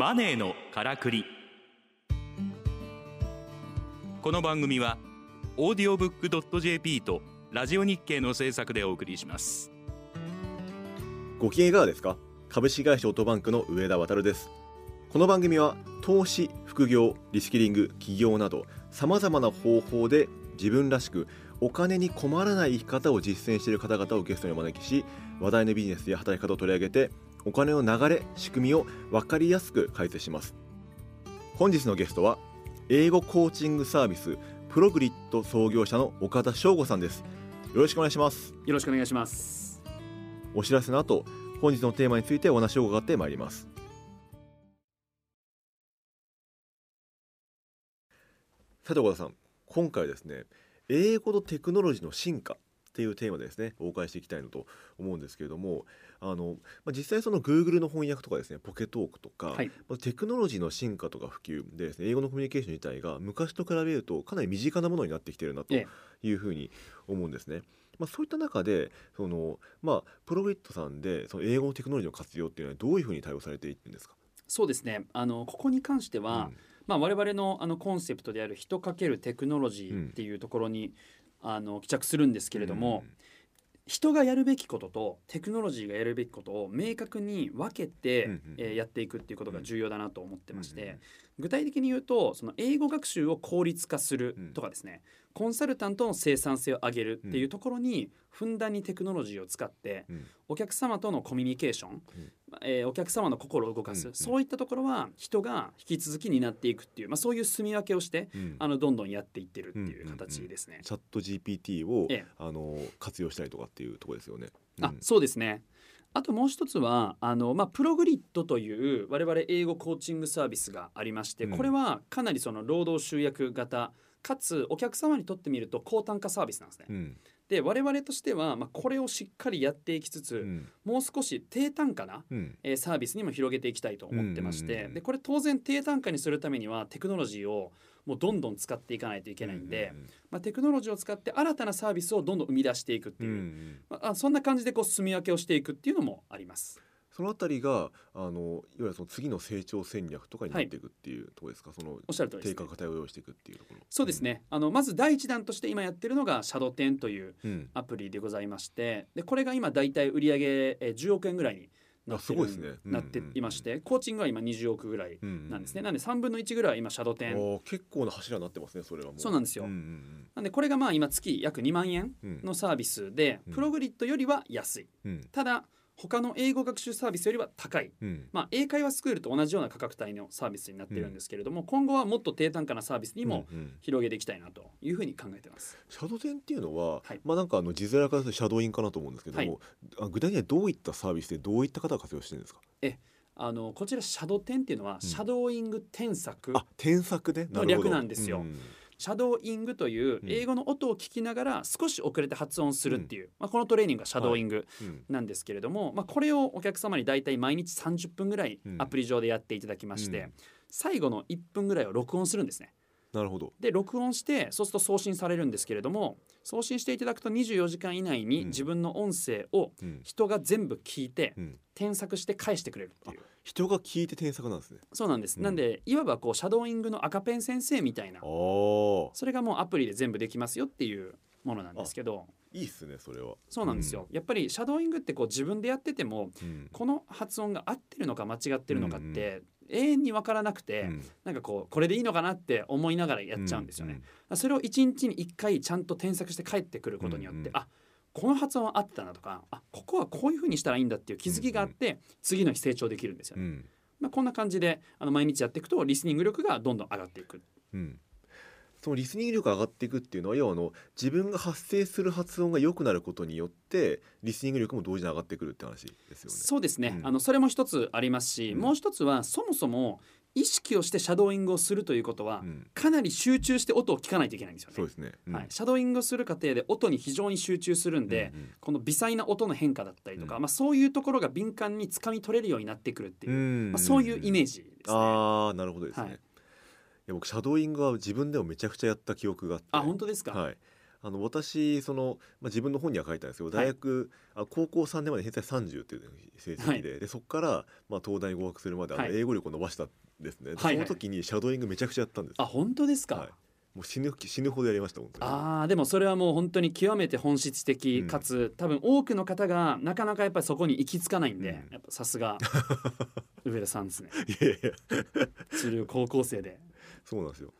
マネーのからくり。この番組はオーディオブックドット JP とラジオ日経の制作でお送りします。ご機嫌いかがですか？株式会社オートバンクの上田渉です。この番組は投資副業リスキリング起業などさまざまな方法で自分らしくお金に困らない生き方を実践している方々をゲストにお招きし話題のビジネスや働き方を取り上げてお金の流れ仕組みを分かりやすく解説します。本日のゲストは英語コーチングサービスプログリッド創業者の岡田翔吾さんです。よろしくお願いします。よろしくお願いします。お知らせの後本日のテーマについてお話を伺ってまいります。さて岡田さん今回ですね英語とテクノロジーの進化っていうテーマでですねお伺いしていきたいのと思うんですけれどもあの、まあ、実際その Google の翻訳とかですねポケトークとか、はい。まあテクノロジーの進化とか普及でですね英語のコミュニケーション自体が昔と比べるとかなり身近なものになってきてるなとえいうふうに思うんですね。まあ、そういった中でその、まあ、プログリッドさんでその英語のテクノロジーの活用っていうのはどういうふうに対応されていってるんですか、そうですね。あのここに関しては、まあ、我々のあのコンセプトである人かけるテクノロジーっていうところに、あの帰着するんですけれども、人がやるべきこととテクノロジーがやるべきことを明確に分けて、うんうんえーやっていくっていうことが重要だなと思ってまして、うんうん具体的に言うとその英語学習を効率化するとかですね、コンサルタントの生産性を上げるっていうところにふんだんにテクノロジーを使ってうん。お客様とのコミュニケーション、えーお客様の心を動かす、そういったところは人が引き続き担っていくっていう、まあ、そういう住み分けをしてうん。あのどんどんやっていってるっていう形ですね。チャット GPT を、ええ。あの活用したりとかっていうところですよね。あうん。そうですね。あともう一つはあの、まあ、プログリッドという我々英語コーチングサービスがありましてうん。これはかなりその労働集約型かつお客様にとってみると高単価サービスなんですね。うん。で我々としては、まあ、これをしっかりやっていきつつ、うん。もう少し低単価なうん。えーサービスにも広げていきたいと思ってましうんうんうんうん。てでこれ当然低単価にするためにはテクノロジーをもうどんどん使っていかないといけないんで、まあ、テクノロジーを使って新たなサービスをどんどん生み出していくってう。んいうう、んうん。まあ、あそんな感じでこう住み分けをしていくっていうのもあります。そのあたりがあのいわゆるその次の成長戦略とかになっていくっていうところですか、そのおっしゃる通り低価格帯を用意していくっていうところ。そうですね、あのまず第一弾として今やってるのがシャドテンといううん。アプリでございましてでこれが今だいたい売上えー10億円ぐらいになってすね。うんなっていましてコーチングは今20億ぐらいうんなんですね、なんで3分の1ぐらいは今シャドテン結構な柱になってますねそれはもう。そうなんですよ。うんうんなんでこれがまあ今月約2万円うんうんのサービスでうん。プログリッドよりは安い。うん。ただ他の英語学習サービスよりは高い。うん。まあ、英会話スクールと同じような価格帯のサービスになってるんですけれども、今後はもっと低単価なサービスにもうんうん。広げていきたいなというふうに考えてます。シャドウテンっていうのは、はい。まあなんかあの字面からするとシャドーインかなと思うんですけども、はい。あ具体的にはどういったサービスでどういった方が活用してるんですか？あのこちらシャドテンっていうのは、シャドーイング添削あ添削ね。なるほど。の略なんですよ。うんシャドーイングといううん。英語の音を聞きながら少し遅れて発音するっていう、まあ、このトレーニングがシャドーイングうん。なんですけれども、まあ、これをお客様に大体毎日30分ぐらいうん。アプリ上でやっていただきまして、うん。最後の1分ぐらいを録音するんですね。なるほど。で録音してそうすると送信されるんですけれども送信していただくと24時間以内にうん。自分の音声をうん。人が全部聞いてうん。添削して返してくれるっていう。人が聞いて添削なんですね。そうなんです、うん。なんでいわばこうシャドーイングの赤ペン先生みたいなそれがもうアプリで全部できますよっていうものなんですけどいいっすねそれは。そうなんですよ、やっぱりシャドーイングってこう自分でやっててもうん。この発音が合ってるのか間違ってるのかっうんて永遠に分からなくて、うんなんかこうこれでいいのかなって思いながらやっちゃうんですよね。それを一日に一回ちゃんと添削して帰ってくることによって、うんうんあこの発音は合ってたなとかあここはこういうふうにしたらいいんだっていう気づきがあって、次の日成長できるんですよね。うん。まあ、こんな感じであの毎日やっていくとリスニング力がどんどん上がっていく。うん。そのリスニング力が上がっていくっていうのは要はあの自分が発生する発音が良くなることによってリスニング力も同時に上がってくるって話ですよね。そうですね、うんあのそれも一つありますし、うんもう一つはそもそも意識をしてシャドーイングをするということは、うん。かなり集中して音を聞かないといけないんですよね。そうですね。うんはい、シャドーイングをする過程で音に非常に集中するんで、うんうんこの微細な音の変化だったりとか、うんまあ、そういうところが敏感につかみ取れるようになってくるっていう、うんまあ、そういうイメージですね。ああなるほどですね。はいい、や僕シャドーイングは自分でもめちゃくちゃやった記憶があって。あ本当ですか、はい。あの私その、まあ、自分の本には書いたんですけど大学、あ高校3年まで偏差30っていう成績で,、でそこから、まあ、東大に合格するまであのはい。英語力を伸ばしたんですね、ではいはい。その時にシャドーイングめちゃくちゃやったんですあ本当ですか、はい。もう死ぬ死ぬほどやりました本当に。あーでもそれはもう本当に極めて本質的うん。かつ、多分多くの方がなかなかやっぱりそこに行き着かないんで、うん。やっぱさすが 上田さんですね。いやいや高校生でそうなんですよ。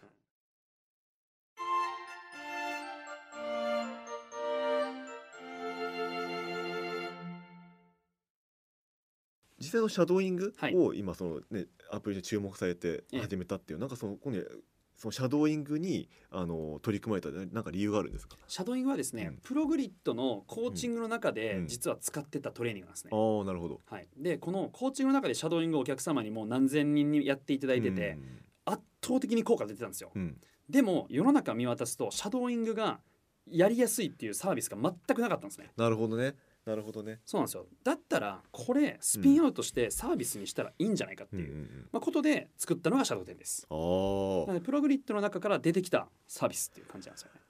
実際のシャドーイングはい。を今そのねアプリで注目されてええ。始めたっていうなんかその今度そのシャドーイングにあの取り組まれたなんか理由があるんですか？シャドーイングはですね、うん。プログリッドのコーチングの中でうん。実は使ってたトレーニングなんですね、ああなるほど。はい、でこのコーチングの中でシャドーイングをお客様にもう何千人にやっていただいてて、圧倒的に効果出てたんですよ。うん。うんでも世の中見渡すとシャドーイングがやりやすいっていうサービスが全くなかったんですね。なるほどね。なるほどね。そうなんですよ。だったらこれスピンアウトしてサービスにしたらいいんじゃないかっていう、うんまあ、ことで作ったのがシャドウ10です。プログリッドの中から出てきたサービスっていう感じなんですよね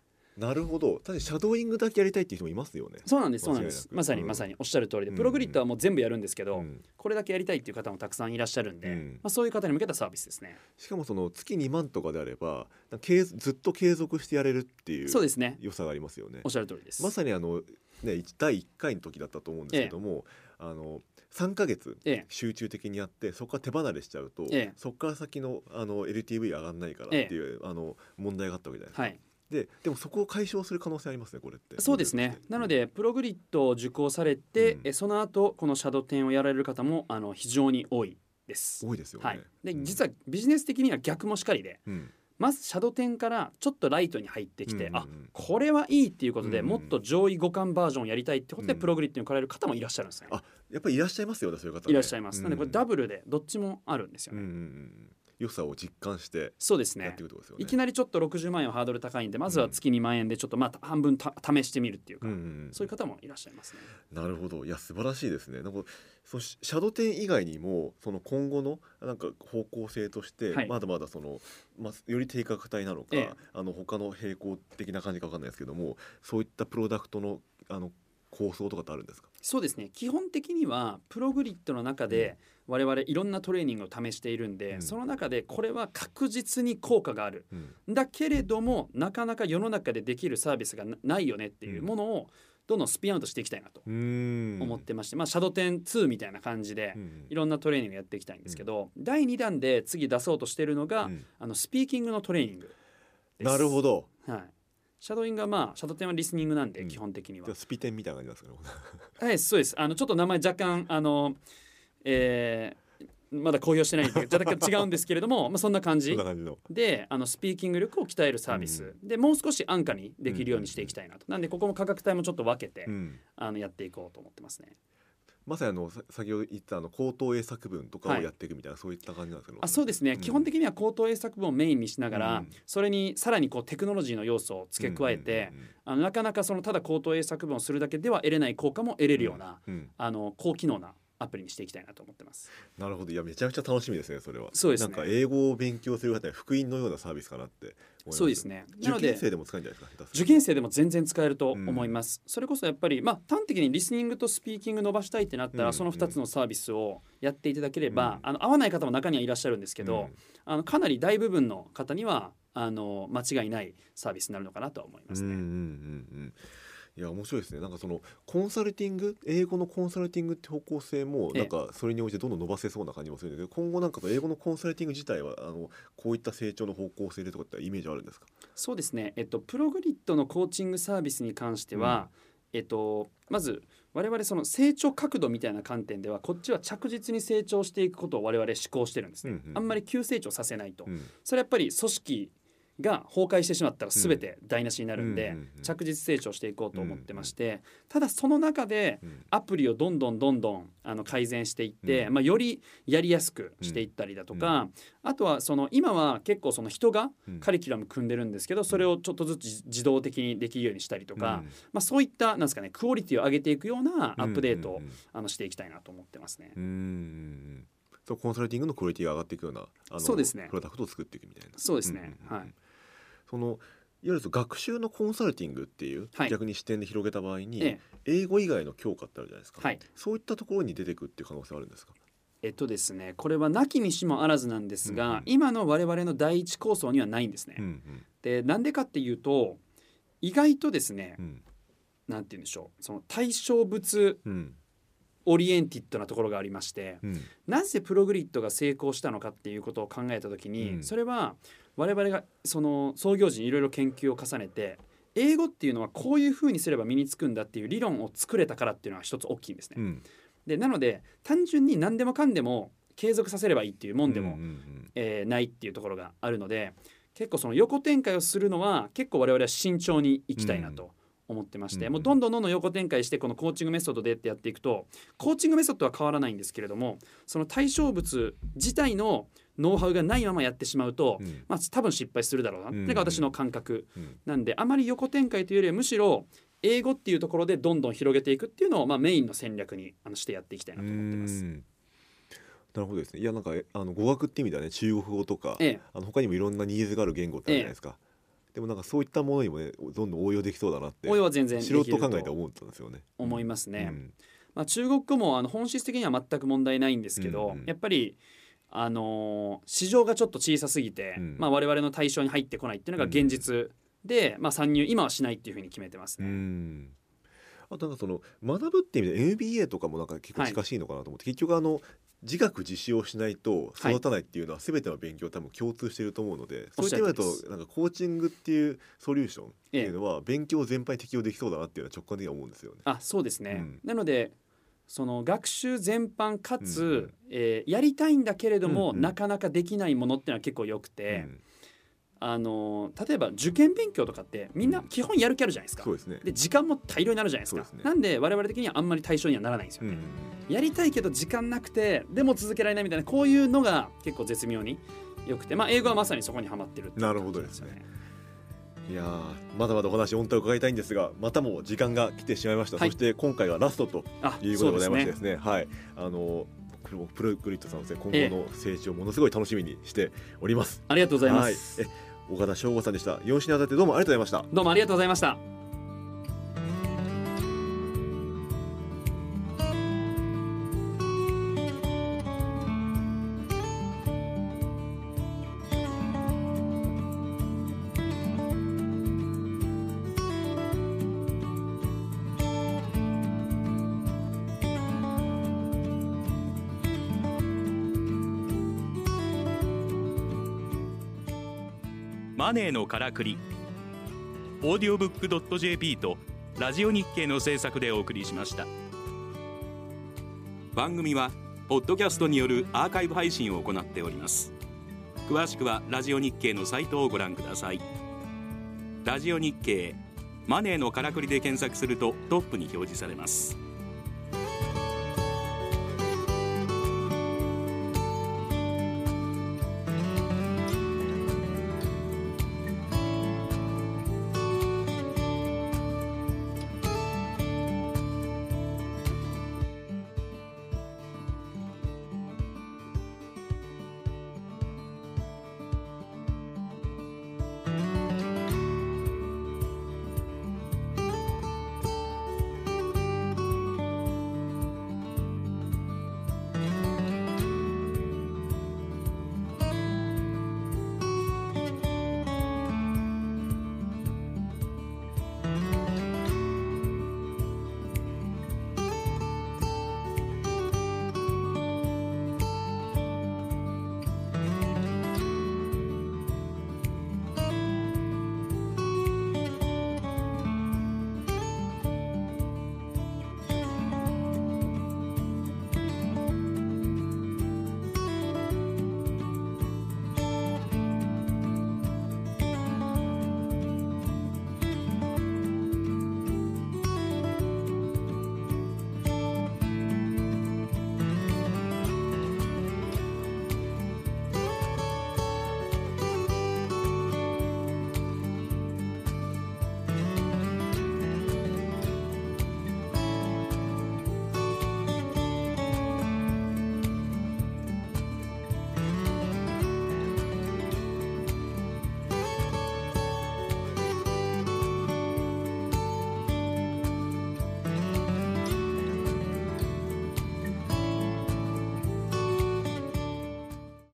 なるほど。確かにシャドーイングだけやりたいっていう人もいますよね。そうなんですそうなんです。まさにうん。まさにおっしゃる通りでうん。プログリッドはもう全部やるんですけど、うん。これだけやりたいっていう方もたくさんいらっしゃるんで、うん。まあ、そういう方に向けたサービスですね。しかもその月2万とかであれば継ずっと継続してやれるっていうそうですね。良さがありますよね。おっしゃる通りです、まさにあの、ね、一第1回の時だったと思うんですけども、あの3ヶ月ええ。集中的にやってそこから手離れしちゃうと、ええ。そこから先のあの LTV 上がんないからっていう、あの問題があったわけじゃないですか。はいででもそこを解消する可能性ありますねこれって。そうですねなのでプログリッドを受講されて、うんえその後このシャドウ10をやられる方もあの非常に多いです多いですよね。はい、でうん実はビジネス的には逆もしかりでうんまずシャドウ10からちょっとライトに入ってきて、うんうんうんあこれはいいっていうことで、うんうんもっと上位互換バージョンをやりたいってことで、うんプログリッドに来られる方もいらっしゃるんですね。あやっぱりいらっしゃいますよねそういう方、ね。いらっしゃいます。うんなのでこれダブルでどっちもあるんですよね。うんうんうん良さを実感してそうですね。やってい。くってことですよね。いきなりちょっと60万円はハードル高いんでまずは月2万円でちょっとまあ半分た試してみるっていうか、うんうんうん。そういう方もいらっしゃいますね。なるほど。いや素晴らしいですね。なんかそのシシャドテン以外にもその今後のなんか方向性として、はい。まだまだその、まあ、より低価格帯なのか、ええ。あの他の並行的な感じかわかんないですけどもそういったプロダクトのあの構想とかってあるんですか？そうですね。基本的にはプログリッドの中で我々いろんなトレーニングを試しているんで、うん。その中でこれは確実に効果がある。うん。だけれどもなかなか世の中でできるサービスがなないよねっていうものをどんどんスピンアウトしていきたいなとうん。思ってまして、まあシャドウ10 2みたいな感じでうん。いろんなトレーニングやっていきたいんですけど、第2弾で次出そうとしてるのが、うん。あのスピーキングのトレーニングなるほど。はい。シャドウイングはまあシャドウ10はリスニングなんでうん。基本的には、じゃあスピテンみたいな感じですかねはいそうです。あのちょっと名前若干あのえーまだ公表してないんで若干違うんですけれども まあそんな感そじんな感じの。であのスピーキング力を鍛えるサービス、でもう少し安価にできるようにしていきたいなと、なんでここも価格帯もちょっと分けて、うん。あのやっていこうと思ってますね。まさにあのさ先ほど言ったあの口頭英作文とかをはいやっていくみたいな、そういった感じなんですけど。あそうですね、基本的には口頭英作文をメインにしながら、うん。それにさらにこうテクノロジーの要素を付け加えて、あのなかなかそのただ口頭英作文をするだけでは得れない効果も得れるような、うんうんうんうん。あの高機能なアプリにしていきたいなと思ってます。なるほど。いやめちゃめちゃ楽しみですねそれは。そうですね。なんか英語を勉強する方には福音のようなサービスかなって思いますそうですね。なので受験生でも使えるんじゃないですか受験生でも全然使えると思います、それこそやっぱりまあ端的にリスニングとスピーキング伸ばしたいってなったら、うんその2つのサービスをやっていただければ、うん。あの合わない方も中にはいらっしゃるんですけど、うん。あのかなり大部分の方にはあの間違いないサービスになるのかなとは思いますね。うんうんうんうんいや面白いですね。なんかそのコンサルティング？英語のコンサルティングって方向性もええ。なんかそれに応じてどんどん伸ばせそうな感じもするんですけど今後なんか英語のコンサルティング自体はあのこういった成長の方向性でとかってイメージあるんですか？そうですね、えっと、プログリッドのコーチングサービスに関しては、えっと、まず我々その成長角度みたいな観点ではこっちは着実に成長していくことを我々思考してるんですね、うんうん。あんまり急成長させないと、うん。それはやっぱり組織が崩壊してしまったら全て台無しになるんで、着実成長していこうと思ってまして、ただその中でうん。アプリをどんどんどんどんあの改善していって、うん。まあ、よりやりやすくしていったりだとか、あとはその今は結構その人がうん。カリキュラム組んでるんですけどそれをちょっとずつ自自動的にできるようにしたりとか、うん。まあ、そういったなんですかねクオリティを上げていくようなアップデートを、あのしていきたいなと思ってますね。うコンサルティングのクオリティが上がっていくようなあのそうですね。プロダクトを作っていくみたいな。そうですね。はいそのゆる学習のコンサルティングっていう、はい。逆に視点で広げた場合に、ええ。英語以外の教科ってあるじゃないですか、はい。そういったところに出てくっていう可能性はあるんですか？えっとですねこれはなきにしもあらずなんですが、うんうん。今の我々の第一構想にはないんですね。うんうん。でなんでかっていうと意外とですね、うん。なんて言うんでしょうその対象物うん。オリエンティッドなところがありましてうん。なぜプログリッドが成功したのかっていうことを考えた時に、うん。それは我々がその創業時にいろいろ研究を重ねて英語っていうのはこういうふうにすれば身につくんだっていう理論を作れたからっていうのは一つ大きいんですね。うん。でなので単純に何でもかんでも継続させればいいっていうもんでも、うんうんえーないっていうところがあるので結構その横展開をするのは結構我々は慎重にいきたいなと思ってまして、うんもうどんどんどんどん横展開してこのコーチングメソッドでってやっていくとコーチングメソッドは変わらないんですけれどもその対象物自体のノウハウがないままやってしまうと、うん。まあ、多分失敗するだろうな。っていうのが私の感覚。うん。なんであまり横展開というよりはむしろ英語っていうところでどんどん広げていくっていうのを、まあ、メインの戦略にあのしてやっていきたいなと思ってます。うん。なるほどですね。いやなんかえあの語学って意味ではね中国語とか、ええ。あの他にもいろんなニーズがある言語ってあるじゃないですか、でもなんかそういったものにもねどんどん応用できそうだなって応用は全然素人考えてと思ったんですよね。思いますね。うん。まあ、中国語もあの本質的には全く問題ないんですけど、うんうん。やっぱり、あのー市場がちょっと小さすぎて、うんまあ、我々の対象に入ってこないっていうのが現実で、まあ、参入今はしないっていうふうに決めてますうね。んあとなんかその学ぶって意味で MBA とかもなんか結構近しいのかなと思って、結局あの自学自習をしないと育たないっていうのは全ての勉強多分共通していると思うので、そういった意味だとなんかコーチングっていうソリューションっていうのは勉強全般に適用できそうだなっていうのは直感的には思うんですよね。あそうですね、うんなのでその学習全般かつ、うんうん。えーやりたいんだけれども、うんうん。なかなかできないものっていうのは結構よくて、うん。あのー例えば受験勉強とかってみんな基本やる気あるじゃないですか。そうですね。で時間も大量になるじゃないですか。ね。なんで我々的にはあんまり対象にはならないんですよ。ね、うん。やりたいけど時間なくてでも続けられないみたいなこういうのが結構絶妙によくてまあ英語はまさにそこにはまってるってなるほどですねいやーまだまだお話本当は伺いたいんですがまたもう時間が来てしまいました、はい。そして今回がラストとあいうことでございましてですね。はい。あのプログリッドさんですね今え。え後の成長ものすごい楽しみにしております、ありがとうございます、はい、え岡田翔吾さんでした。4週にわたってどうもありがとうございました。どうもありがとうございましたマネーのからくり。オーディオブックドット JP とラジオ日経の制作でお送りしました。番組はポッドキャストによるアーカイブ配信を行っております。詳しくはラジオ日経のサイトをご覧ください。ラジオ日経マネーのからくりで検索するとトップに表示されます。